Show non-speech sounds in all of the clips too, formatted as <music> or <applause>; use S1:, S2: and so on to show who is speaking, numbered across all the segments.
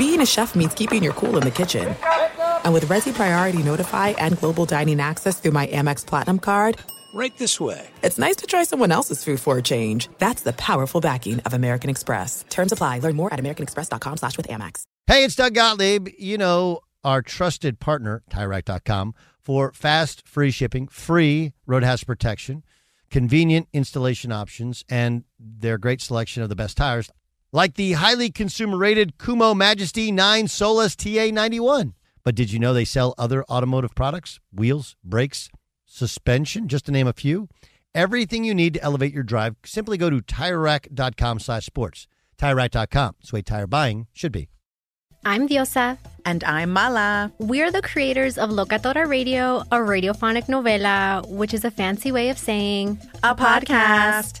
S1: being a chef means keeping your cool in the kitchen. And with Resi Priority Notify and Global Dining Access through my Amex Platinum card,
S2: Right this way.
S1: it's nice to try someone else's food for a change. That's the powerful backing of American Express. Terms apply. Learn more at americanexpress.com slash with Amex.
S3: Hey, it's Doug Gottlieb. You know, our trusted partner, TireRack.com, for fast, free shipping, free road hazard protection, convenient installation options, and their great selection of the best tires, like the highly consumer rated Kumho Majesty 9 Solus TA91. But did you know they sell other automotive products? Wheels, brakes, suspension, just to name a few. Everything you need to elevate your drive, simply go to TireRack.com slash sports. TireRack.com. It's the way tire buying should be.
S4: I'm Diosa.
S5: And I'm Mala.
S4: We're the creators of Locatora Radio, a radiophonic novela, which is a fancy way of saying
S5: A podcast.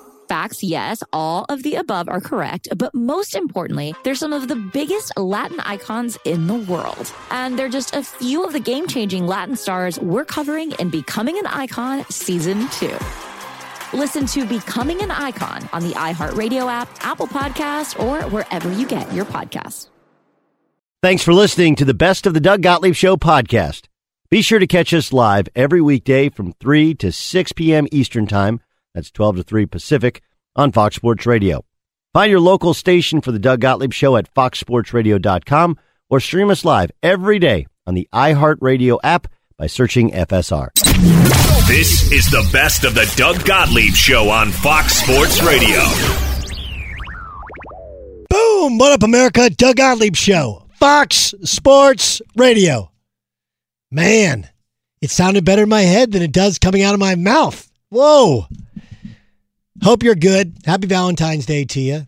S6: Facts, yes, all of the above are correct, but most importantly, they're some of the biggest Latin icons in the world. And they're just a few of the game changing Latin stars we're covering in Becoming an Icon Season 2. Listen to Becoming an Icon on the iHeartRadio app, Apple Podcast, or wherever you get your podcasts.
S3: Thanks for listening to the Best of the Doug Gottlieb Show podcast. Be sure to catch us live every weekday from 3 to 6 p.m. Eastern Time. That's 12 to 3 Pacific on Fox Sports Radio. Find your local station for the Doug Gottlieb Show at foxsportsradio.com or stream us live every day on the iHeartRadio app by searching FSR.
S7: This is the best of the Doug Gottlieb Show on Fox Sports Radio.
S8: Boom! What up, America? Doug Gottlieb Show, Fox Sports Radio. Man, it sounded better in my head than it does coming out of my mouth. Whoa. Hope you're good. Happy Valentine's Day to you.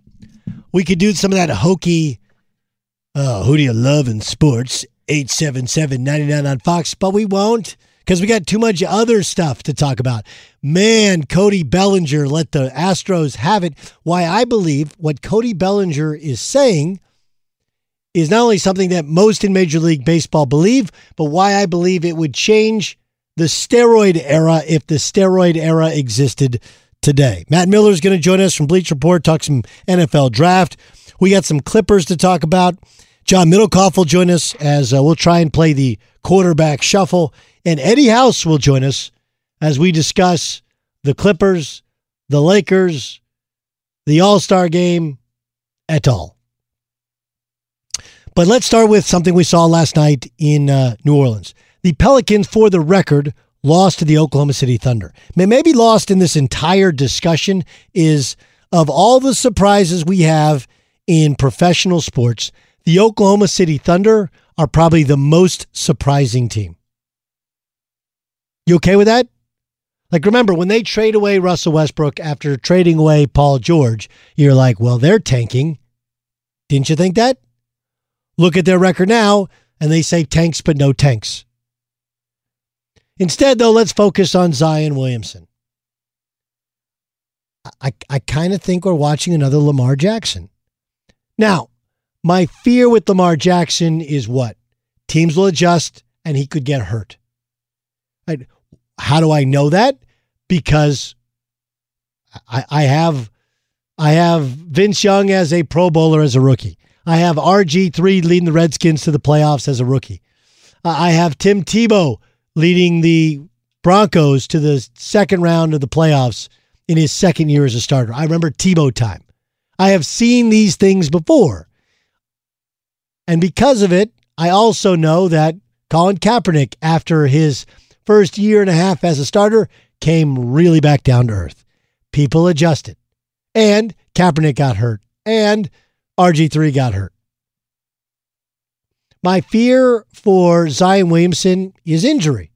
S8: We could do some of that hokey, uh, who do you love in sports? 877-99 on Fox, but we won't because we got too much other stuff to talk about. Man, Cody Bellinger let the Astros have it. Why I believe what Cody Bellinger is saying is not only something that most in Major League Baseball believe, but why I believe it would change the steroid era if the steroid era existed today. Matt Miller is going to join us from Bleacher Report, talk some NFL draft. We got some Clippers to talk about. John Middlekauff will join us as uh, we'll try and play the quarterback shuffle. And Eddie House will join us as we discuss the Clippers, the Lakers, the All Star game, et al. But let's start with something we saw last night in uh, New Orleans. The Pelicans, for the record, lost to the Oklahoma City Thunder. May- Maybe lost in this entire discussion is of all the surprises we have in professional sports, the Oklahoma City Thunder are probably the most surprising team. You okay with that? Like, remember, when they trade away Russell Westbrook after trading away Paul George, you're like, well, they're tanking. Didn't you think that? Look at their record now, and they say tanks, but no tanks. Instead, though, let's focus on Zion Williamson. I, I kind of think we're watching another Lamar Jackson. Now, my fear with Lamar Jackson is what? Teams will adjust and he could get hurt. How do I know that? Because I, I have I have Vince Young as a Pro Bowler as a rookie. I have RG3 leading the Redskins to the playoffs as a rookie. I have Tim Tebow leading the Broncos to the second round of the playoffs in his second year as a starter. I remember Tebow time. I have seen these things before. And because of it, I also know that Colin Kaepernick, after his first year and a half as a starter, came really back down to earth. People adjusted. And Kaepernick got hurt. And RG3 got hurt. My fear for Zion Williamson is injury.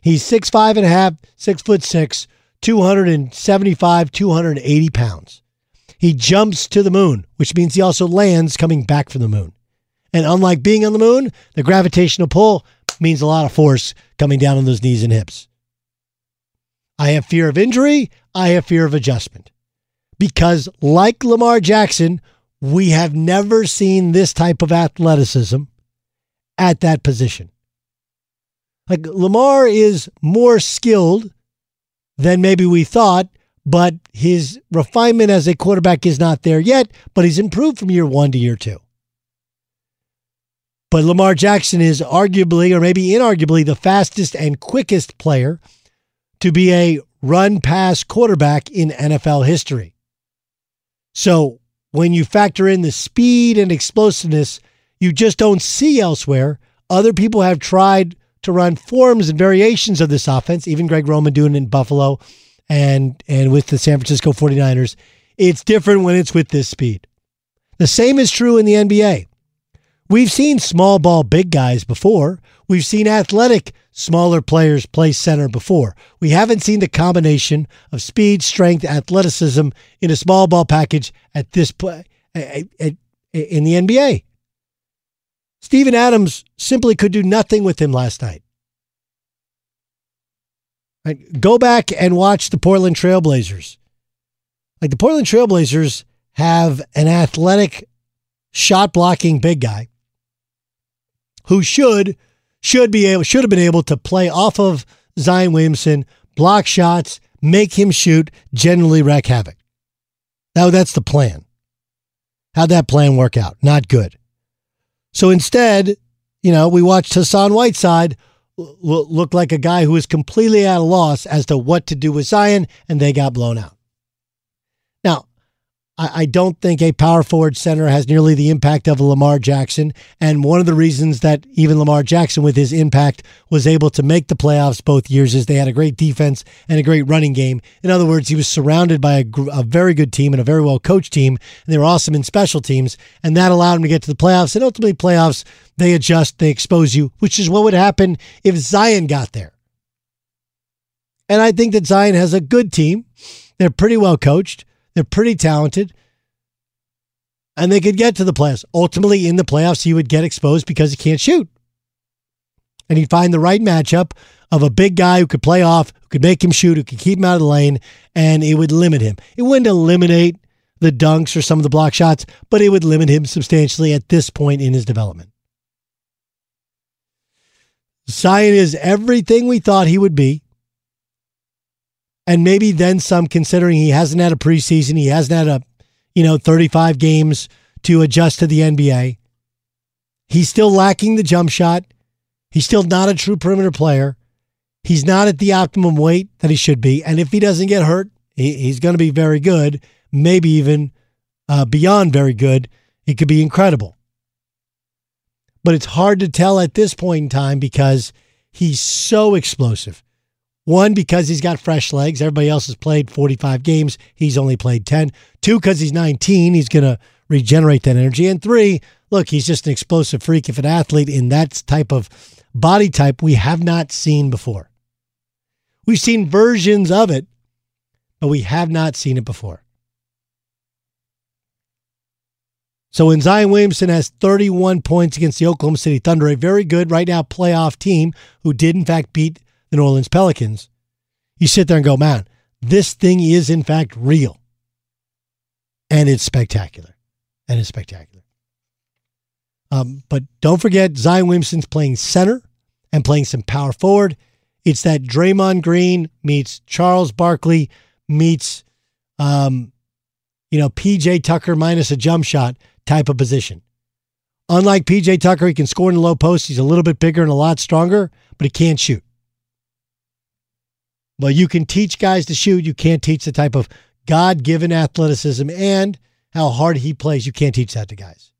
S8: He's six five and a half, six foot six, 275, 280 pounds. He jumps to the moon, which means he also lands coming back from the moon. And unlike being on the moon, the gravitational pull means a lot of force coming down on those knees and hips. I have fear of injury. I have fear of adjustment. Because, like Lamar Jackson, we have never seen this type of athleticism at that position. Like Lamar is more skilled than maybe we thought, but his refinement as a quarterback is not there yet, but he's improved from year one to year two. But Lamar Jackson is arguably, or maybe inarguably, the fastest and quickest player to be a run pass quarterback in NFL history. So when you factor in the speed and explosiveness you just don't see elsewhere, other people have tried to run forms and variations of this offense, even Greg Roman doing it in Buffalo and and with the San Francisco 49ers. It's different when it's with this speed. The same is true in the NBA. We've seen small ball big guys before. We've seen athletic smaller players play center before. We haven't seen the combination of speed, strength, athleticism in a small ball package at this play in the NBA. Steven Adams simply could do nothing with him last night. Right? Go back and watch the Portland Trailblazers. Like the Portland Trailblazers have an athletic shot blocking big guy who should should be able should have been able to play off of Zion Williamson, block shots, make him shoot, generally wreak havoc. Now that's the plan. How'd that plan work out? Not good. So instead, you know, we watched Hassan Whiteside look like a guy who was completely at a loss as to what to do with Zion, and they got blown out. I, I don't think a power forward center has nearly the impact of Lamar Jackson. And one of the reasons that even Lamar Jackson, with his impact, was able to make the playoffs both years is they had a great defense and a great running game. In other words, he was surrounded by a, a very good team and a very well coached team, and they were awesome in special teams. And that allowed him to get to the playoffs. And ultimately, playoffs, they adjust, they expose you, which is what would happen if Zion got there. And I think that Zion has a good team. They're pretty well coached. They're pretty talented. And they could get to the playoffs. Ultimately, in the playoffs, he would get exposed because he can't shoot. And he'd find the right matchup of a big guy who could play off, who could make him shoot, who could keep him out of the lane, and it would limit him. It wouldn't eliminate the dunks or some of the block shots, but it would limit him substantially at this point in his development. Zion is everything we thought he would be and maybe then some considering he hasn't had a preseason, he hasn't had a, you know, 35 games to adjust to the NBA. He's still lacking the jump shot. He's still not a true perimeter player. He's not at the optimum weight that he should be. And if he doesn't get hurt, he's going to be very good, maybe even uh, beyond very good. He could be incredible. But it's hard to tell at this point in time because he's so explosive. One, because he's got fresh legs. Everybody else has played 45 games. He's only played 10. Two, because he's 19. He's going to regenerate that energy. And three, look, he's just an explosive freak. If an athlete in that type of body type we have not seen before. We've seen versions of it, but we have not seen it before. So when Zion Williamson has 31 points against the Oklahoma City Thunder, a very good right now playoff team who did in fact beat the New Orleans Pelicans, you sit there and go, man, this thing is in fact real. And it's spectacular. And it's spectacular. Um, but don't forget, Zion Williamson's playing center and playing some power forward. It's that Draymond Green meets Charles Barkley meets, um, you know, PJ Tucker minus a jump shot type of position. Unlike PJ Tucker, he can score in the low post. He's a little bit bigger and a lot stronger, but he can't shoot. Well, you can teach guys to shoot. You can't teach the type of God given athleticism and how hard he plays. You can't teach that to guys.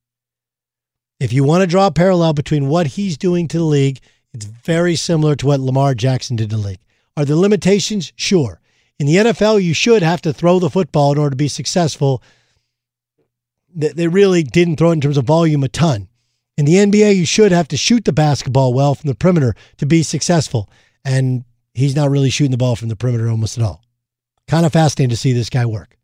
S8: If you want to draw a parallel between what he's doing to the league, it's very similar to what Lamar Jackson did to the league. Are there limitations? Sure. In the NFL, you should have to throw the football in order to be successful. They really didn't throw it in terms of volume a ton. In the NBA, you should have to shoot the basketball well from the perimeter to be successful. And he's not really shooting the ball from the perimeter almost at all. Kind of fascinating to see this guy work.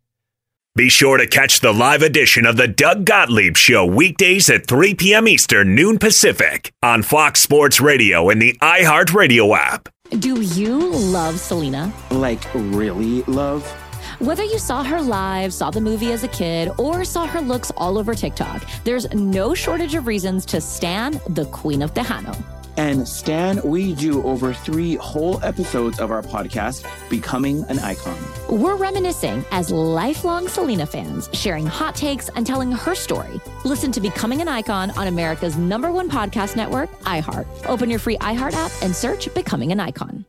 S7: Be sure to catch the live edition of the Doug Gottlieb Show weekdays at 3 p.m. Eastern, noon Pacific on Fox Sports Radio and the iHeartRadio app.
S6: Do you love Selena?
S9: Like, really love?
S6: Whether you saw her live, saw the movie as a kid, or saw her looks all over TikTok, there's no shortage of reasons to stand the Queen of Tejano.
S9: And Stan, we do over three whole episodes of our podcast, Becoming an Icon.
S6: We're reminiscing as lifelong Selena fans, sharing hot takes and telling her story. Listen to Becoming an Icon on America's number one podcast network, iHeart. Open your free iHeart app and search Becoming an Icon.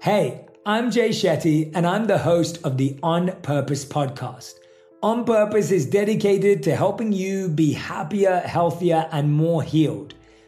S2: Hey, I'm Jay Shetty, and I'm the host of the On Purpose podcast. On Purpose is dedicated to helping you be happier, healthier, and more healed.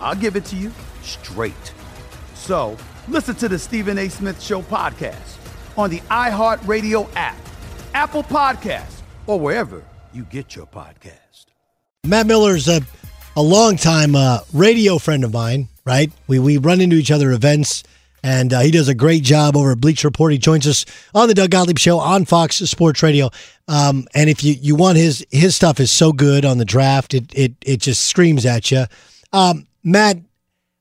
S10: I'll give it to you straight. So listen to the Stephen A. Smith Show podcast on the iHeartRadio app, Apple Podcasts, or wherever you get your podcast.
S8: Matt Miller's a, a longtime uh, radio friend of mine, right? We, we run into each other events, and uh, he does a great job over at Bleacher Report. He joins us on the Doug Gottlieb Show on Fox Sports Radio. Um, and if you, you want his his stuff is so good on the draft, it it it just screams at you. Um, Matt,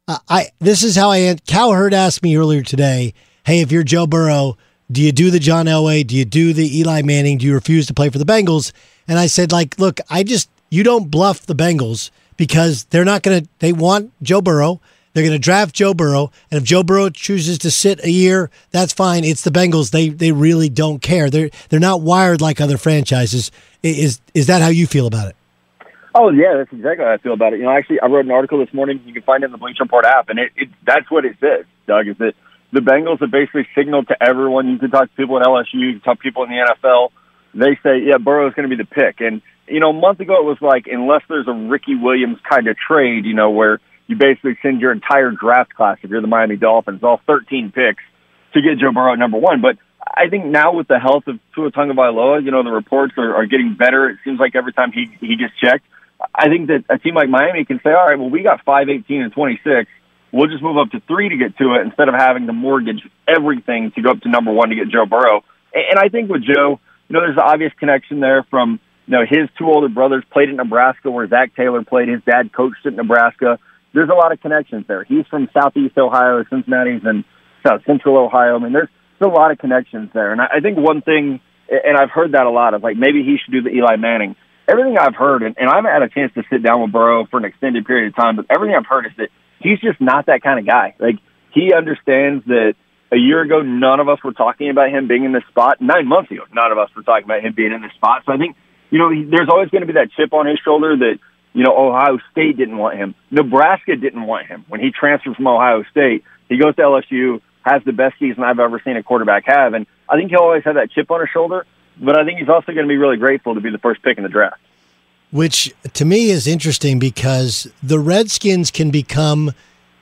S8: uh, I this is how I Cowherd asked me earlier today. Hey, if you're Joe Burrow, do you do the John Elway? Do you do the Eli Manning? Do you refuse to play for the Bengals? And I said, like, look, I just you don't bluff the Bengals because they're not going to. They want Joe Burrow. They're going to draft Joe Burrow, and if Joe Burrow chooses to sit a year, that's fine. It's the Bengals. They they really don't care. They're they're not wired like other franchises. Is is that how you feel about it?
S11: Oh yeah, that's exactly how I feel about it. You know, actually, I wrote an article this morning. You can find it in the Bleacher Report app, and it, it that's what it says. Doug is that the Bengals have basically signaled to everyone. You can talk to people at LSU, you can talk to people in the NFL. They say, yeah, Burrow is going to be the pick. And you know, a month ago it was like, unless there's a Ricky Williams kind of trade, you know, where you basically send your entire draft class if you're the Miami Dolphins, all 13 picks to get Joe Burrow at number one. But I think now with the health of Tua Tagovailoa, you know, the reports are, are getting better. It seems like every time he he gets checked. I think that a team like Miami can say, all right, well, we got five, eighteen, and 26. We'll just move up to three to get to it instead of having to mortgage everything to go up to number one to get Joe Burrow. And I think with Joe, you know, there's an obvious connection there from, you know, his two older brothers played at Nebraska where Zac Taylor played. His dad coached at Nebraska. There's a lot of connections there. He's from Southeast Ohio. Cincinnati's in South Central Ohio. I mean, there's, there's a lot of connections there. And I think one thing, and I've heard that a lot of like maybe he should do the Eli Manning. Everything I've heard, and, and I haven't had a chance to sit down with Burrow for an extended period of time, but everything I've heard is that he's just not that kind of guy. Like he understands that a year ago, none of us were talking about him being in this spot. Nine months ago, none of us were talking about him being in this spot. So I think, you know, he, there's always going to be that chip on his shoulder that, you know, Ohio State didn't want him. Nebraska didn't want him. When he transferred from Ohio State, he goes to LSU, has the best season I've ever seen a quarterback have. And I think he'll always have that chip on his shoulder, but I think he's also going to be really grateful to be the first pick in the draft.
S8: Which to me is interesting because the Redskins can become,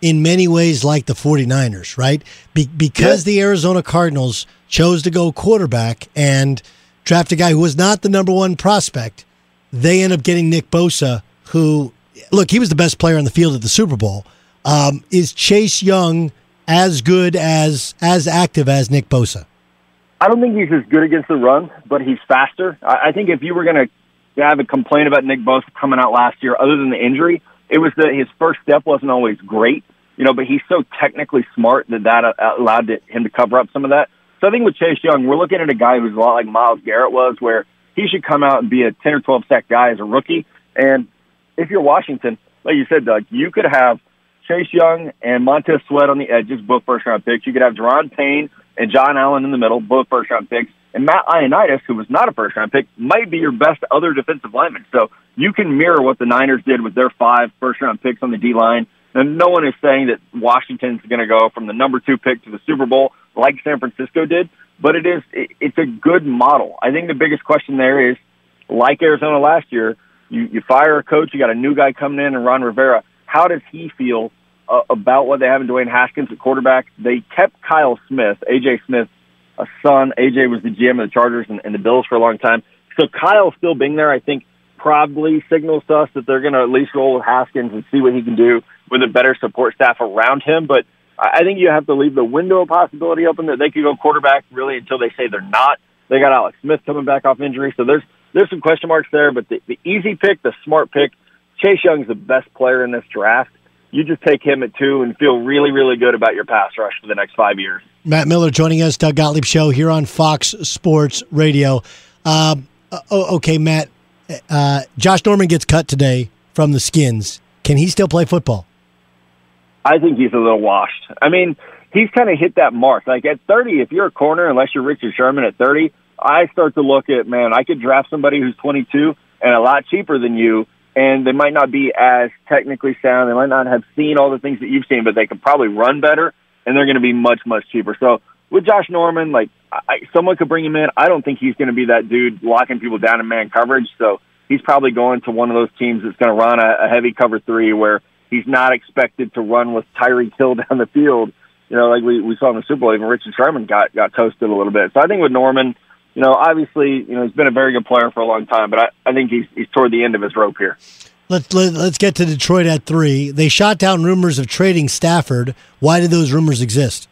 S8: in many ways, like the 49ers, right? Be- because the Arizona Cardinals chose to go quarterback and draft a guy who was not the number one prospect, they end up getting Nick Bosa, who, look, he was the best player on the field at the Super Bowl. Um, is Chase Young as good as as active as Nick Bosa?
S11: I don't think he's as good against the run, but he's faster. I I think if you were going to have a complaint about Nick Bosa coming out last year, other than the injury, it was that his first step wasn't always great, you know, but he's so technically smart that that uh, allowed him to cover up some of that. So I think with Chase Young, we're looking at a guy who's a lot like Myles Garrett was, where he should come out and be a 10 or 12 sack guy as a rookie. And if you're Washington, like you said, Doug, you could have Chase Young and Montez Sweat on the edges, both first round picks. You could have Daron Payne and John Allen in the middle, both first round picks. And Matt Ioannidis, who was not a first round pick, might be your best other defensive lineman. So you can mirror what the Niners did with their five first round picks on the D line. And no one is saying that Washington's going to go from the number two pick to the Super Bowl like San Francisco did, but it is it, it's a good model. I think the biggest question there is, like Arizona last year, you, you fire a coach, you got a new guy coming in, and Ron Rivera. How does he feel uh, about what they have in Dwayne Haskins at quarterback? They kept Kyle Smith, AJ Smith, a son. AJ was the GM of the Chargers and, and the Bills for a long time. So Kyle still being there, I think, probably signals to us that they're going to at least roll with Haskins and see what he can do with a better support staff around him. But I I think you have to leave the window of possibility open that they could go quarterback really until they say they're not. They got Alex Smith coming back off injury, so there's there's some question marks there. But the, the easy pick, the smart pick, Chase Young's the best player in this draft. You just take him at two and feel really, really good about your pass rush for the next five years.
S8: Matt Miller joining us, Doug Gottlieb Show here on Fox Sports Radio. Um, oh, okay, Matt. Uh, Josh Norman gets cut today from the Skins. Can he still play football?
S11: I think he's a little washed. I mean, he's kind of hit that mark. Like at 30, if you're a corner, unless you're Richard Sherman at 30, I start to look at, man, I could draft somebody who's 22 and a lot cheaper than you, and they might not be as technically sound. They might not have seen all the things that you've seen, but they could probably run better, and they're going to be much, much cheaper. So with Josh Norman, like I, someone could bring him in. I don't think he's going to be that dude locking people down in man coverage. So he's probably going to one of those teams that's going to run a, a heavy cover three where he's not expected to run with Tyreek Hill <laughs> down the field. You know, like we, we saw in the Super Bowl, even Richard Sherman got got toasted a little bit. So I think with Norman, you know, obviously, you know, he's been a very good player for a long time, but I, I think he's he's toward the end of his rope here.
S8: Let's let, let's get to Detroit at three. They shot down rumors of trading Stafford. Why did those rumors exist?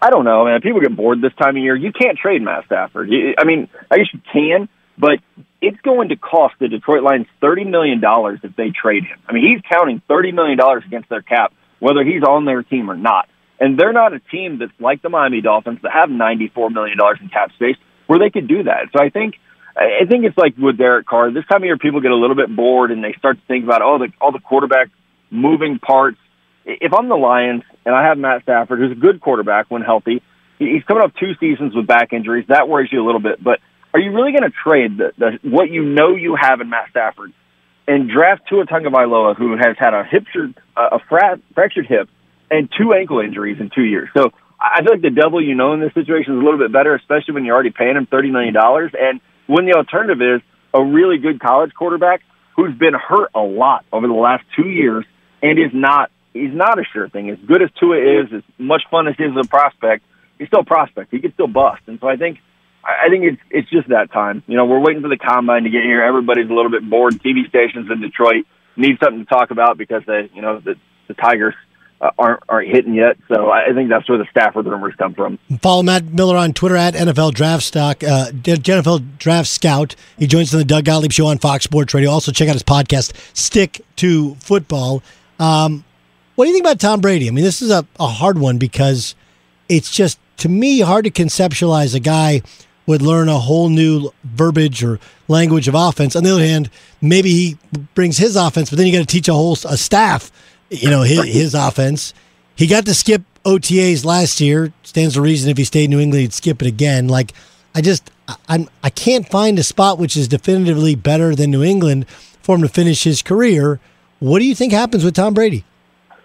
S11: I don't know, man. People get bored this time of year. You can't trade Matt Stafford. You, I mean, I guess you can, but it's going to cost the Detroit Lions thirty million dollars if they trade him. I mean, he's counting thirty million dollars against their cap, whether he's on their team or not. And they're not a team that's like the Miami Dolphins that have ninety-four million dollars in cap space where they could do that. So I think, I think it's like with Derek Carr. This time of year, people get a little bit bored and they start to think about oh, the all the quarterback moving parts if I'm the Lions and I have Matt Stafford, who's a good quarterback when healthy, he's coming off two seasons with back injuries. That worries you a little bit. But are you really going to trade the, the what you know you have in Matt Stafford and draft Tua Tagovailoa, who has had a hip a fra- fractured hip and two ankle injuries in two years? So I feel like the devil you know in this situation is a little bit better, especially when you're already paying him thirty million dollars, and when the alternative is a really good college quarterback who's been hurt a lot over the last two years and is not he's not a sure thing. As good as Tua is, as much fun as he is as a prospect, he's still a prospect. He could still bust, and so I think I think it's it's just that time. You know, we're waiting for the combine to get here. Everybody's a little bit bored. TV stations in Detroit need something to talk about because they, you know, the the Tigers uh, aren't aren't hitting yet. So I think that's where the Stafford rumors come from.
S8: Follow Matt Miller on Twitter at NFL Draft Stock, uh, NFL Draft Scout. He joins in the Doug Gottlieb Show on Fox Sports Radio. Also, check out his podcast, Stick to Football. Um, what do you think about Tom Brady? I mean, this is a, a hard one because it's just, to me, hard to conceptualize a guy would learn a whole new verbiage or language of offense. On the other hand, maybe he brings his offense, but then you got to teach a whole a staff, you know, his, his offense. He got to skip OTAs last year. Stands to reason if he stayed in New England, he'd skip it again. Like, I just, I'm, I can't find a spot which is definitively better than New England for him to finish his career. What do you think happens with Tom Brady?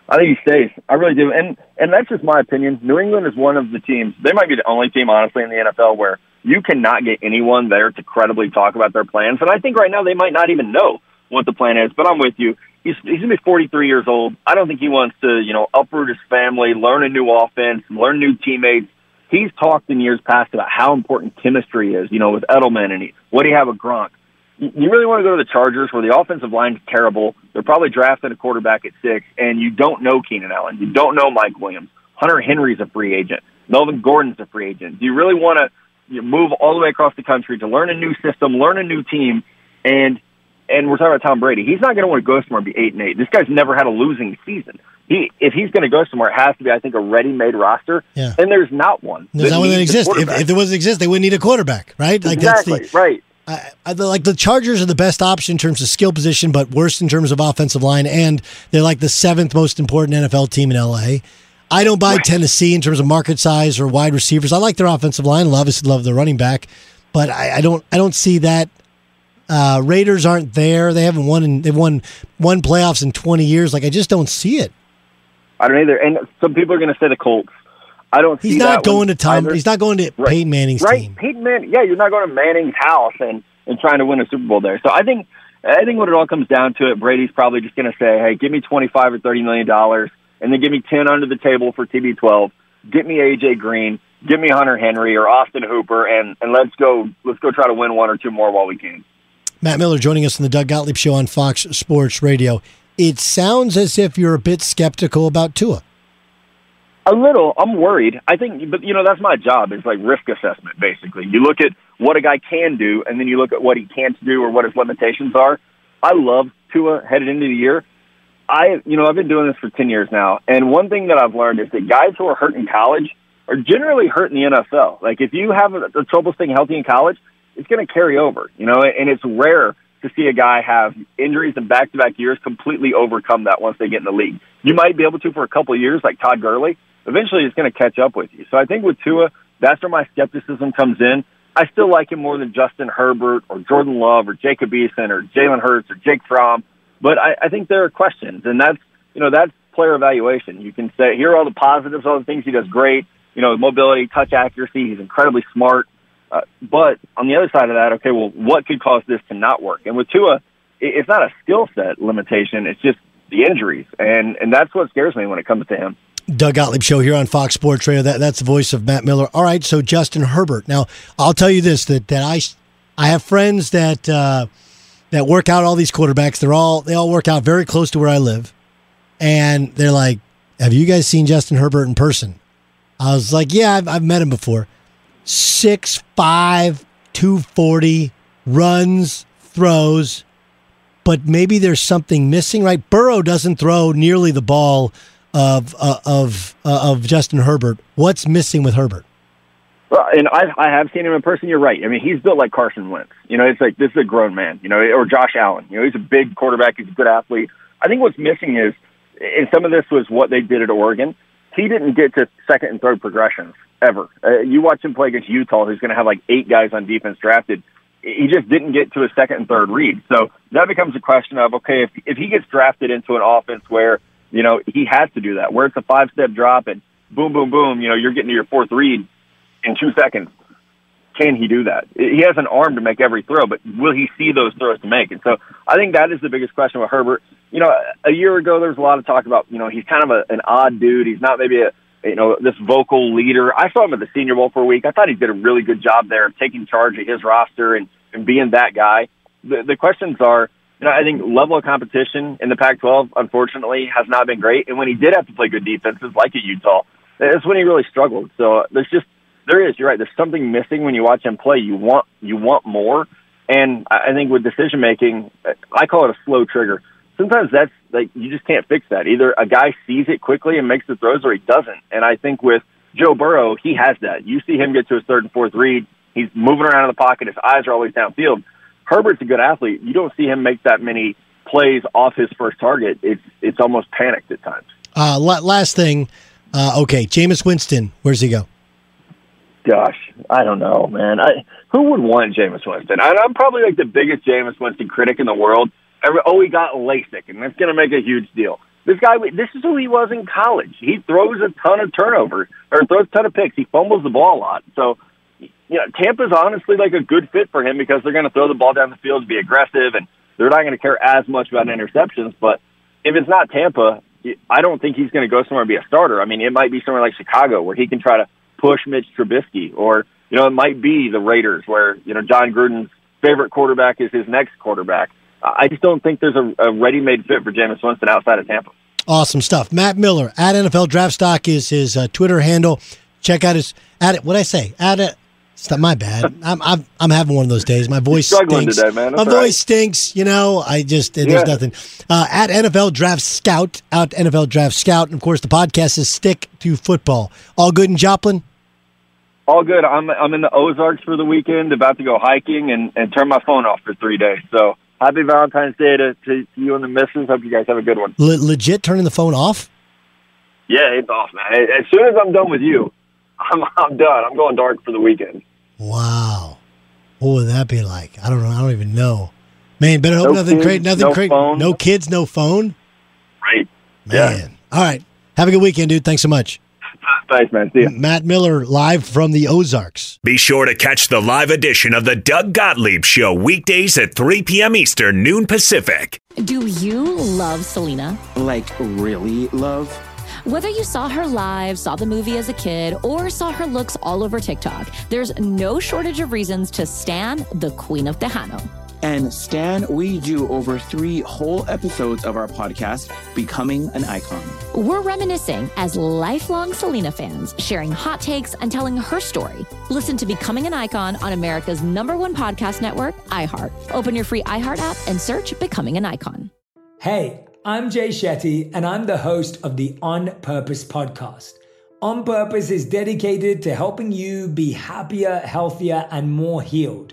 S11: I think he stays. I really do. And and that's just my opinion. New England is one of the teams. They might be the only team, honestly, in the NFL where you cannot get anyone there to credibly talk about their plans. And I think right now they might not even know what the plan is. But I'm with you. He's he's gonna be 43 years old. I don't think he wants to, you know, uproot his family, learn a new offense, learn new teammates. He's talked in years past about how important chemistry is, you know, with Edelman and he, what do you have with Gronk? you really want to go to the Chargers where the offensive line is terrible. They're probably drafting a quarterback at six, and you don't know Keenan Allen. You don't know Mike Williams. Hunter Henry's a free agent. Melvin Gordon's a free agent. Do you really want to you move all the way across the country to learn a new system, learn a new team, and and we're talking about Tom Brady. He's not going to want to go somewhere and be eight and eight. This guy's never had a losing season. He if he's going to go somewhere, it has to be, I think, a ready-made roster.
S8: Yeah.
S11: And there's not one.
S8: There's not one that exists. If, if there was exist, they wouldn't need a quarterback, right? Like
S11: exactly
S8: that's the
S11: right.
S8: I, I, like the Chargers are the best option in terms of skill position, but worst in terms of offensive line, and they're like the seventh most important NFL team in LA. I don't buy Tennessee in terms of market size or wide receivers. I like their offensive line. I obviously love their running back, but I, I don't. I don't see that. Uh, Raiders aren't there. They haven't won. In, they've won one playoffs in twenty years. Like I just don't see it.
S11: I don't either. And some people are going to say the Colts. I don't.
S8: He's
S11: see
S8: not
S11: that
S8: going to Tom.
S11: either.
S8: He's not going to
S11: Right.
S8: Peyton Manning's
S11: right.
S8: team.
S11: Peyton Manning. Yeah, you're not going to Manning's house and and trying to win a Super Bowl there. So I think I think when it all comes down to it, Brady's probably just going to say, "Hey, give me twenty five or thirty million dollars, and then give me ten under the table for TB12. Get me AJ Green, give me Hunter Henry or Austin Hooper, and and let's go let's go try to win one or two more while we can."
S8: Matt Miller joining us on the Doug Gottlieb Show on Fox Sports Radio. It sounds as if you're a bit skeptical about Tua.
S11: A little. I'm worried. I think, but you know, that's my job. Is like risk assessment. Basically, you look at what a guy can do, and then you look at what he can't do or what his limitations are. I love Tua headed into the year. I, you know, I've been doing this for ten years now, and one thing that I've learned is that guys who are hurt in college are generally hurt in the NFL. Like if you have a, a trouble staying healthy in college, it's going to carry over. You know, and it's rare to see a guy have injuries in back-to-back years completely overcome that once they get in the league. You might be able to for a couple of years, like Todd Gurley. Eventually, it's going to catch up with you. So I think with Tua, that's where my skepticism comes in. I still like him more than Justin Herbert or Jordan Love or Jacob Eason or Jalen Hurts or Jake Fromm. But I, I think there are questions, and that's you know that's player evaluation. You can say here are all the positives, all the things he does great. You know, mobility, touch accuracy. He's incredibly smart. Uh, but on the other side of that, okay, well, what could cause this to not work? And with Tua, it, it's not a skill set limitation; it's just the injuries, and and that's what scares me when it comes to him.
S8: Doug Gottlieb show here on Fox Sports Radio. That, that's the voice of Matt Miller. All right, so Justin Herbert. Now, I'll tell you this: that that I I have friends that uh, that work out all these quarterbacks. They're all they all work out very close to where I live, and they're like, "Have you guys seen Justin Herbert in person?" I was like, "Yeah, I've, I've met him before. Six five, two forty, runs, throws." But maybe there's something missing, right? Burrow doesn't throw nearly the ball of uh, of uh, of Justin Herbert. What's missing with Herbert?
S11: Well, and I, I have seen him in person. You're right. I mean, he's built like Carson Wentz. You know, it's like this is a grown man. You know, or Josh Allen. You know, he's a big quarterback. He's a good athlete. I think what's missing is and some of this was what they did at Oregon. He didn't get to second and third progressions ever. Uh, you watch him play against Utah, who's going to have like eight guys on defense drafted. He just didn't get to a second and third read. So that becomes a question of okay, if if he gets drafted into an offense where you know he has to do that, where it's a five step drop and boom, boom, boom, you know you're getting to your fourth read in two seconds. Can he do that? He has an arm to make every throw, but will he see those throws to make? And so I think that is the biggest question with Herbert. You know, a year ago there was a lot of talk about you know he's kind of a, an odd dude. He's not maybe a you know this vocal leader. I saw him at the Senior Bowl for a week. I thought he did a really good job there of taking charge of his roster and and being that guy. The the questions are. You know, I think level of competition in the Pac-12, unfortunately, has not been great. And when he did have to play good defenses, like at Utah, that's when he really struggled. So there's just there is. You're right. There's something missing when you watch him play. You want you want more. And I think with decision making, I call it a slow trigger. Sometimes that's like you just can't fix that. Either a guy sees it quickly and makes the throws, or he doesn't. And I think with Joe Burrow, he has that. You see him get to his third and fourth read. He's moving around in the pocket. His eyes are always downfield. Herbert's a good athlete. You don't see him make that many plays off his first target. It's it's almost panicked at times.
S8: Uh, last thing. Uh, okay, Jameis Winston. Where's he go?
S11: Gosh, I don't know, man. I who would want Jameis Winston? I, I'm probably like the biggest Jameis Winston critic in the world. Oh, he got LASIK, and that's going to make a huge deal. This guy, this is who he was in college. He throws a ton of turnovers or throws a ton of picks. He fumbles the ball a lot. So, you know, Tampa's honestly like a good fit for him because they're going to throw the ball down the field, be aggressive, and they're not going to care as much about interceptions. But if it's not Tampa, I don't think he's going to go somewhere and be a starter. I mean, it might be somewhere like Chicago where he can try to push Mitch Trubisky, or you know, it might be the Raiders where you know Jon Gruden's favorite quarterback is his next quarterback. I just don't think there's a, a ready-made fit for Jameis Winston outside of Tampa.
S8: Awesome stuff. Matt Miller at NFL Draft Stock is his uh, Twitter handle. Check out his at it. What I say? At it. It's not my bad. <laughs> I'm I'm, I'm having one of those days. My voice
S11: struggling
S8: stinks.
S11: today, man.
S8: my
S11: That's
S8: voice stinks. You know, I just there's
S11: Yeah.
S8: nothing. Uh, at NFL Draft Scout, out NFL Draft Scout, and of course the podcast is Stick to Football. All good in Joplin.
S11: All good. I'm I'm in the Ozarks for the weekend, about to go hiking and and turn my phone off for three days. So happy Valentine's Day to, to you and the missus. Hope you guys have a good one.
S8: Le- legit turning the phone off.
S11: Yeah, it's off, man. As soon as I'm done with you, <laughs> I'm I'm done. I'm going dark for the weekend.
S8: Wow, what would that be like? I don't know. I don't even know. Man, better hope
S11: No
S8: nothing
S11: kids.
S8: Nothing
S11: no phone.
S8: No kids. No phone.
S11: Right.
S8: Man. All right. Have a good weekend, dude. Thanks so much.
S11: Thanks, man. See ya.
S8: Matt Miller live from the Ozarks.
S7: Be sure to catch the live edition of the Doug Gottlieb Show weekdays at 3 p.m. Eastern, noon Pacific.
S6: Do you love Selena?
S9: Like, really love?
S6: Whether you saw her live, saw the movie as a kid, or saw her looks all over TikTok, there's no shortage of reasons to stan the Queen of Tejano.
S9: And Stan, we do over three whole episodes of our podcast, Becoming an Icon.
S6: We're reminiscing as lifelong Selena fans, sharing hot takes and telling her story. Listen to Becoming an Icon on America's number one podcast network, iHeart. Open your free iHeart app and search Becoming an Icon.
S2: Hey, I'm Jay Shetty, and I'm the host of the On Purpose podcast. On Purpose is dedicated to helping you be happier, healthier, and more healed.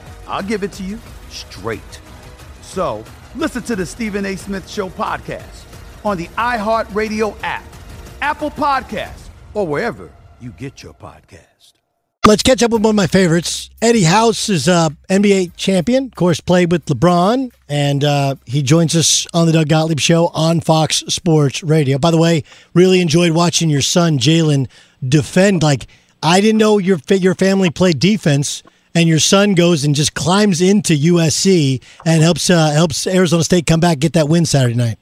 S10: I'll give it to you straight. So, listen to the Stephen A. Smith Show podcast on the iHeartRadio app, Apple Podcasts, or wherever you get your podcast.
S8: Let's catch up with one of my favorites. Eddie House is a NBA champion, of course, played with LeBron, and uh, he joins us on the Doug Gottlieb Show on Fox Sports Radio. By the way, really enjoyed watching your son Jaelen defend. Like I didn't know your your family played defense and your son goes and just climbs into USC and helps uh, helps Arizona State come back get that win Saturday night.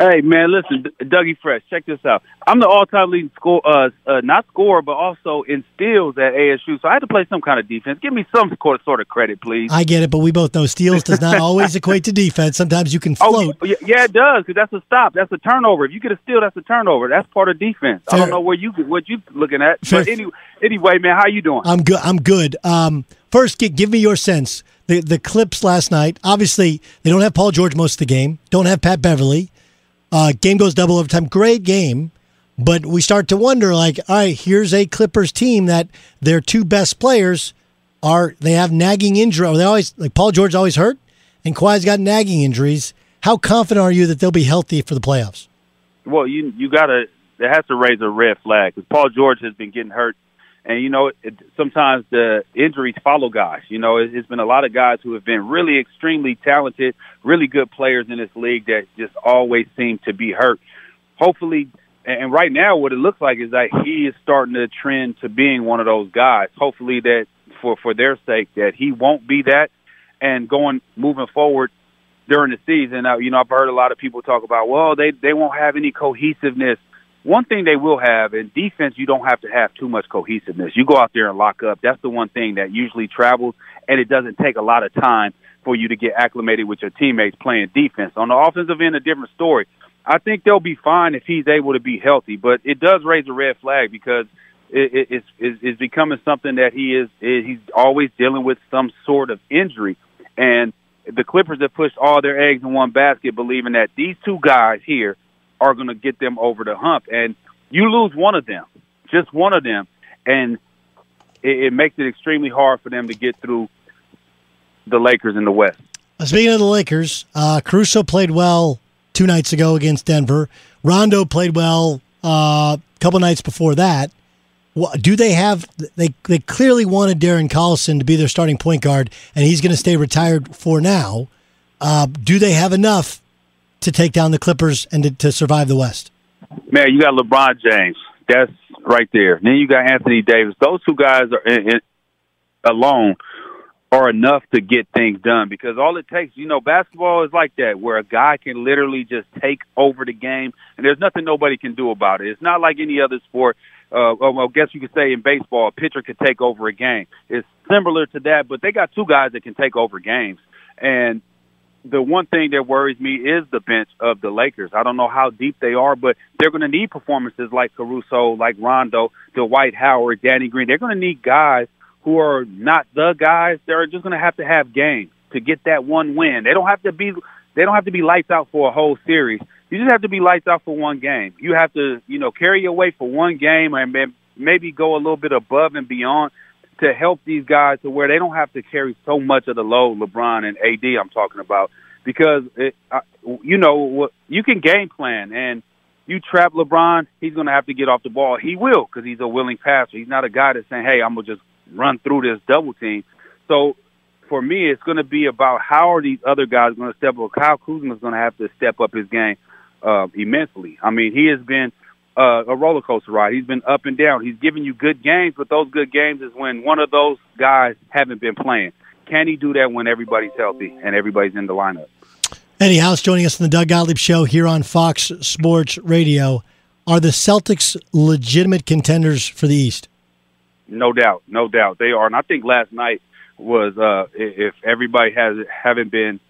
S12: Hey man, listen, Dougie Fresh, check this out. I'm the all-time leading score, uh, uh, not scorer, but also in steals at ASU. So I had to play some kind of defense. Give me some <laughs> sort of credit, please.
S8: I get it, but we both know steals does not <laughs> always equate to defense. Sometimes you can float.
S12: Oh, yeah, it does because that's a stop. That's a turnover. If you get a steal, that's a turnover. That's part of defense. Fair. I don't know where you what you looking at, Fair. but anyway, anyway, man, how you doing?
S8: I'm good. I'm good. Um, first, give me your sense. The the clips last night. Obviously, they don't have Paul George most of the game. Don't have Pat Beverley. Uh, game goes double overtime. Great game. But we start to wonder, like, all right, here's a Clippers team that their two best players are they have nagging injury. They always like Paul George always hurt, and Kawhi's got nagging injuries. How confident are you that they'll be healthy for the playoffs?
S12: Well, you you gotta it has to raise a red flag because Paul George has been getting hurt, and you know it, sometimes the injuries follow guys. You know, it, it's been a lot of guys who have been really extremely talented, really good players in this league that just always seem to be hurt. Hopefully, and right now, what it looks like is that he is starting to trend to being one of those guys. Hopefully, that for for their sake, that he won't be that, and going moving forward during the season. Now, you know, I've heard a lot of people talk about, well, they they won't have any cohesiveness. One thing they will have in defense, you don't have to have too much cohesiveness. You go out there and lock up. That's the one thing that usually travels, and it doesn't take a lot of time for you to get acclimated with your teammates playing defense. On the offensive end, a different story. I think they'll be fine if he's able to be healthy, but it does raise a red flag because it, it, it's, it's, becoming something that he is he's always dealing with some sort of injury, and the Clippers have pushed all their eggs in one basket, believing that these two guys here are going to get them over the hump, and you lose one of them, just one of them, and it, it makes it extremely hard for them to get through the Lakers in the West.
S8: Speaking of the Lakers, uh, Caruso played well two nights ago against Denver. Rondo played well uh, a couple nights before that. Do they have? They they clearly wanted Darren Collison to be their starting point guard, and he's going to stay retired for now. Uh, do they have enough to take down the Clippers and to, to survive the West?
S12: Man, you got LeBron James. That's right there. Then you got Anthony Davis. Those two guys are in, in, alone are enough to get things done because all it takes, you know, basketball is like that where a guy can literally just take over the game and there's nothing nobody can do about it. It's not like any other sport. Uh, well, I guess you could say in baseball, a pitcher could take over a game. It's similar to that, but they got two guys that can take over games. And the one thing that worries me is the bench of the Lakers. I don't know how deep they are, but they're going to need performances like Caruso, like Rondo, Dwight Howard, Danny Green. They're going to need guys who are not the guys. They're just going to have to have games to get that one win. They don't have to be they don't have to be lights out for a whole series, you just have to be lights out for one game. You have to, you know, carry your weight for one game and maybe go a little bit above and beyond to help these guys to where they don't have to carry so much of the load. LeBron and AD, I'm talking about, because it, I, you know you can game plan and you trap LeBron, he's going to have to get off the ball. He will because he's a willing passer. He's not a guy that's saying, "Hey, I'm gonna just run through this double team." So for me, it's going to be about how are these other guys going to step up. Kyle Kuzma is going to have to step up his game uh, immensely. I mean, he has been uh, a roller coaster ride. He's been up and down. He's giving you good games, but those good games is when one of those guys haven't been playing. Can he do that when everybody's healthy and everybody's in the lineup?
S8: Eddie House joining us in the Doug Gottlieb Show here on Fox Sports Radio. Are the Celtics legitimate contenders for the East?
S12: No doubt, no doubt they are. And I think last night was uh, if everybody has haven't been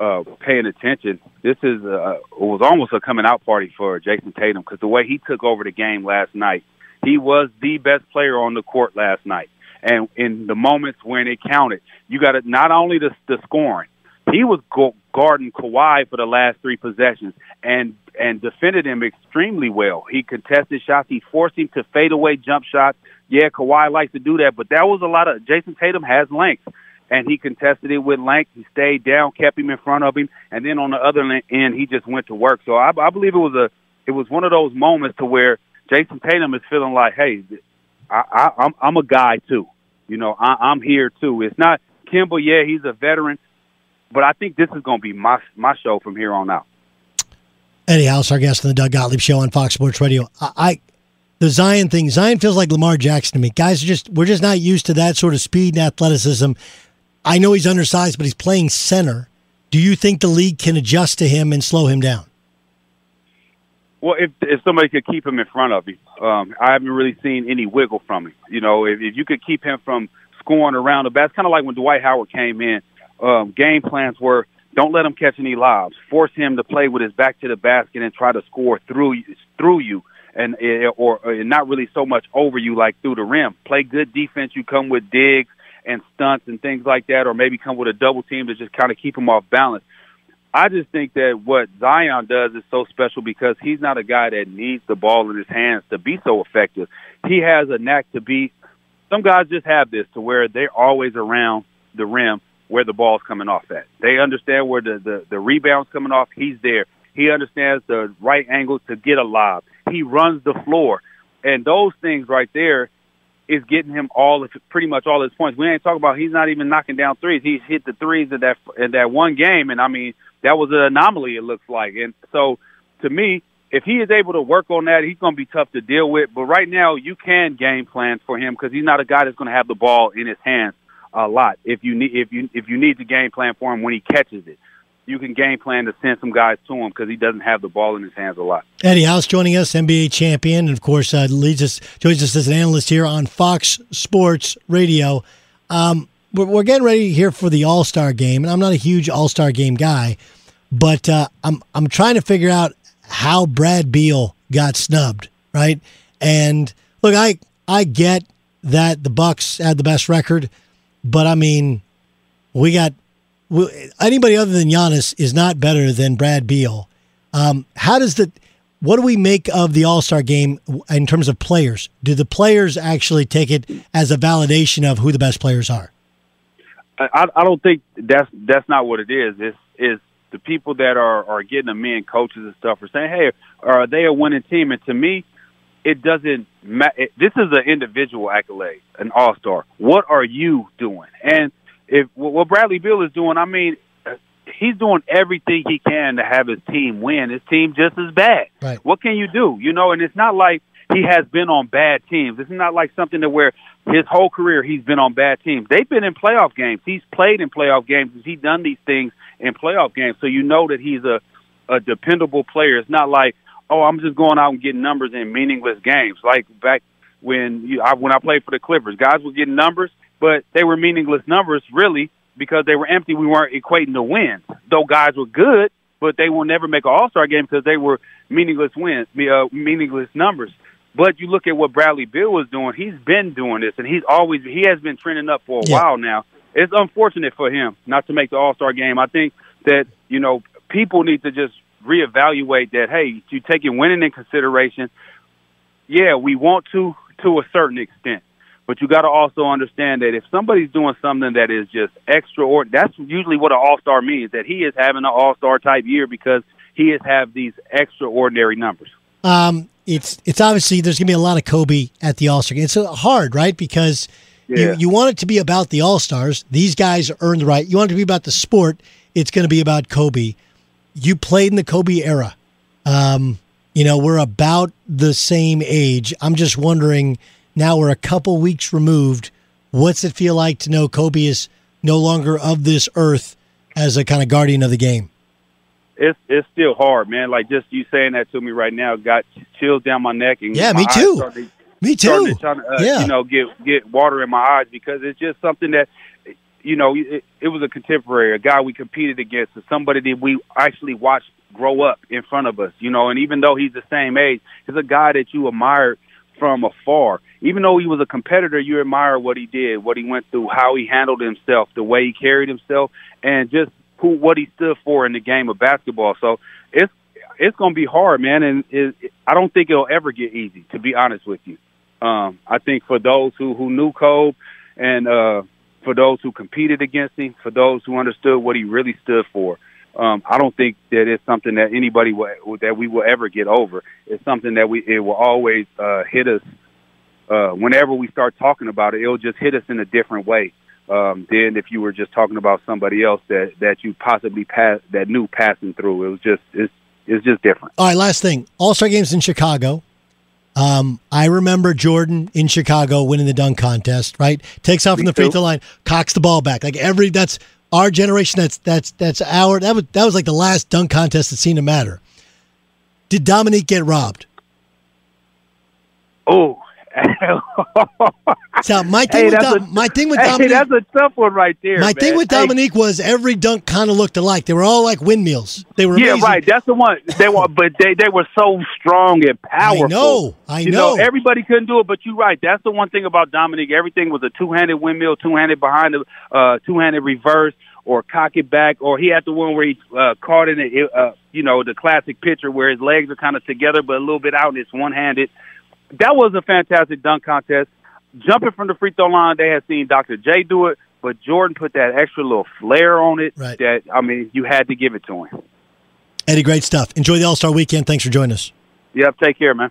S12: uh, paying attention, this is uh, was almost a coming out party for Jayson Tatum because the way he took over the game last night, he was the best player on the court last night. And in the moments when it counted, you got to not only the, the scoring, he was go- guarding Kawhi for the last three possessions and and defended him extremely well. He contested shots. He forced him to fade away jump shots. Yeah, Kawhi likes to do that, but that was a lot of Jayson Tatum has length and he contested it with length. He stayed down, kept him in front of him, and then on the other end, he just went to work. So I, I believe it was a it was one of those moments to where Jayson Tatum is feeling like, hey, I, I, I'm I'm a guy too. You know, I, I'm here too. It's not Kemba. Yeah, he's a veteran, but I think this is going to be my my show from here on out.
S8: Eddie House, our guest on the Doug Gottlieb Show on Fox Sports Radio. I, I the Zion thing. Zion feels like Lamar Jackson to me. Guys are just we're just not used to that sort of speed and athleticism I know he's undersized, but he's playing center. Do you think the league can adjust to him and slow him down?
S12: Well, if if somebody could keep him in front of him, um, I haven't really seen any wiggle from him. You know, if, if you could keep him from scoring around the basket, kind of like when Dwight Howard came in. Um, game plans were don't let him catch any lobs, force him to play with his back to the basket and try to score through through you, and eh, or, or not really so much over you like through the rim. Play good defense. You come with digs and stunts and things like that, or maybe come with a double team to just kind of keep him off balance. I just think that what Zion does is so special because he's not a guy that needs the ball in his hands to be so effective. He has a knack to be. Some guys just have this to where they're always around the rim where the ball's coming off at. They understand where the the, the rebound's coming off. He's there. He understands the right angle to get a lob. He runs the floor, and those things right there is getting him all of pretty much all his points. We ain't talking about he's not even knocking down threes. He's hit the threes in that in that one game, and I mean that was an anomaly. It looks like, and so to me, if he is able to work on that, he's going to be tough to deal with. But right now, you can game plan for him because he's not a guy that's going to have the ball in his hands a lot. If you need if you if you need to game plan for him when he catches it you can game plan to send some guys to him because he doesn't have the ball in his hands a lot.
S8: Eddie House joining us, NBA champion, and of course uh, leads us joins us as an analyst here on Fox Sports Radio. Um, we're, we're, getting ready here for the All Star game, and I'm not a huge All Star game guy, but uh, I'm I'm trying to figure out how Brad Beal got snubbed, right? And look, I I get that the Bucks had the best record, but I mean, we got anybody other than Giannis is not better than Brad Beal. Um, how does the what do we make of the All Star game in terms of players? Do the players actually take it as a validation of who the best players are?
S12: I, I don't think that's that's not what it is. It's is the people that are are getting them in, coaches and stuff, are saying, "Hey, are they a winning team?" And to me, it doesn't. matter. this is an individual accolade, an All Star. What are you doing? And if what Bradley Beal is doing, I mean, he's doing everything he can to have his team win. His team just as bad.
S8: Right.
S12: What can you do? You know, and it's not like he has been on bad teams. It's not like something that where his whole career he's been on bad teams. They've been in playoff games. He's played in playoff games. He's done these things in playoff games. So you know that he's a a dependable player. It's not like, oh, I'm just going out and getting numbers in meaningless games. Like back when you I, when I played for the Clippers, guys were getting numbers but they were meaningless numbers really because they were empty. We weren't equating the wins. Though guys were good, but they will never make an All Star game because they were meaningless wins, uh, meaningless numbers. But you look at what Bradley Beal was doing; he's been doing this, and he's always he has been trending up for a yeah. while now. It's unfortunate for him not to make the All Star game. I think that you know people need to just reevaluate that. Hey, you taking winning in consideration. Yeah, we want to to a certain extent, but you got to also understand that if somebody's doing something that is just extraordinary, that's usually what an all star means. That he is having an all star type year because he has have these extraordinary numbers.
S8: Um, it's it's obviously there's gonna be a lot of Kobe at the All Star game. It's uh, hard, right? Because
S12: Yeah.
S8: you you want it to be about the All Stars. These guys earned the right. You want it to be about the sport. It's going to be about Kobe. You played in the Kobe era. Um, you know we're about the same age. I'm just wondering. Now we're a couple weeks removed. What's it feel like to know Kobe is no longer of this earth as a kind of guardian of the game?
S12: It's it's still hard, man. Like just you saying that to me right now got chills down my neck and
S8: Yeah, me too.
S12: started-
S8: Me too.
S12: to trying to, uh,
S8: Yeah.
S12: you know, get get water in my eyes because it's just something that, you know, it, it was a contemporary, a guy we competed against, somebody that we actually watched grow up in front of us, you know. And even though he's the same age, he's a guy that you admired from afar. Even though he was a competitor, you admire what he did, what he went through, how he handled himself, the way he carried himself, and just who what he stood for in the game of basketball. So it's it's going to be hard, man, and it, I don't think it'll ever get easy. To be honest with you, um, I think for those who who knew Kobe and uh, for those who competed against him, for those who understood what he really stood for, um, I don't think that it's something that anybody will, that we will ever get over. It's something that we it will always uh, hit us uh, whenever we start talking about it. It'll just hit us in a different way um, than if you were just talking about somebody else that that you possibly pass that knew passing through. It was just it's it's just different.
S8: All right, last thing. All Star games in Chicago. Um, I remember Jordan in Chicago winning the dunk contest. Right, takes off from the free throw line, cocks the ball back. Like every that's our generation. That's that's that's our that was that was like the last dunk contest that seemed to matter. Did Dominique get robbed?
S12: Oh. <laughs>
S8: So my thing
S12: Hey,
S8: with Dom,
S12: a-
S8: my thing with
S12: hey,
S8: Dominique,
S12: that's a tough one right there.
S8: my
S12: man.
S8: thing with
S12: Hey,
S8: Dominique was every dunk kind of looked alike. They were all like windmills. They were
S12: yeah,
S8: amazing.
S12: right. That's the one. They were, but they they were so strong and powerful.
S8: I know, I
S12: you
S8: know.
S12: Everybody couldn't do it, but you're right. That's the one thing about Dominique. Everything was a two-handed windmill, two-handed behind the, uh, two-handed reverse, or cock it back, or he had the one where he uh, caught in it. Uh, you know, the classic picture where his legs are kind of together, but a little bit out, and it's one-handed. That was a fantastic dunk contest. Jumping from the free throw line, they had seen Dr. J do it, but Jordan put that extra little flair on it.
S8: Right.
S12: That I mean, you had to give it to him.
S8: Eddie, great stuff. Enjoy the All Star weekend. Thanks for joining us.
S12: Yep. Take care, man.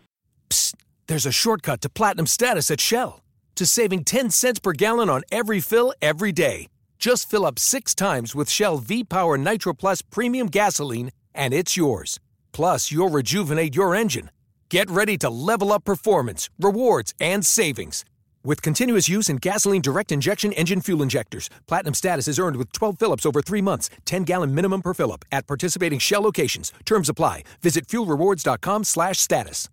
S13: There's a shortcut to platinum status at Shell to saving 10 cents per gallon on every fill every day. Just fill up six times with Shell V Power Nitro Plus Premium Gasoline, and it's yours. Plus, you'll rejuvenate your engine. Get ready to level up performance, rewards, and savings. With continuous use in gasoline direct injection engine fuel injectors, platinum status is earned with 12 fill-ups over three months, 10 gallon minimum per fill-up at participating Shell locations. Terms apply. Visit fuelrewards.com slash status.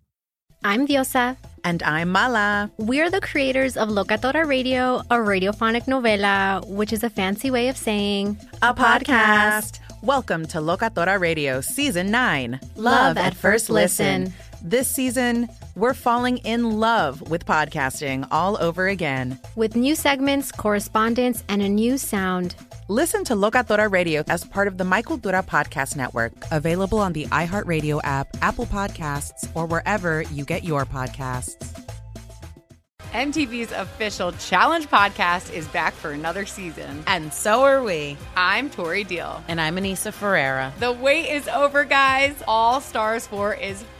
S4: I'm Diosa.
S14: And I'm Mala.
S4: We're the creators of Locatora Radio, a radiophonic novela, which is a fancy way of saying
S14: A podcast. Welcome to Locatora Radio Season 9
S4: Love at First Listen.
S14: This season, we're falling in love with podcasting all over again.
S4: with new segments, correspondence, and a new sound.
S14: Listen to Locatora Radio as part of the My Cultura Podcast Network, available on the iHeartRadio app, Apple Podcasts, or wherever you get your podcasts.
S15: MTV's official Challenge podcast is back for another season.
S14: And so are we.
S15: I'm Tori Deal.
S14: And I'm Aneesa Ferreira.
S15: The wait is over, guys. All Stars 4 is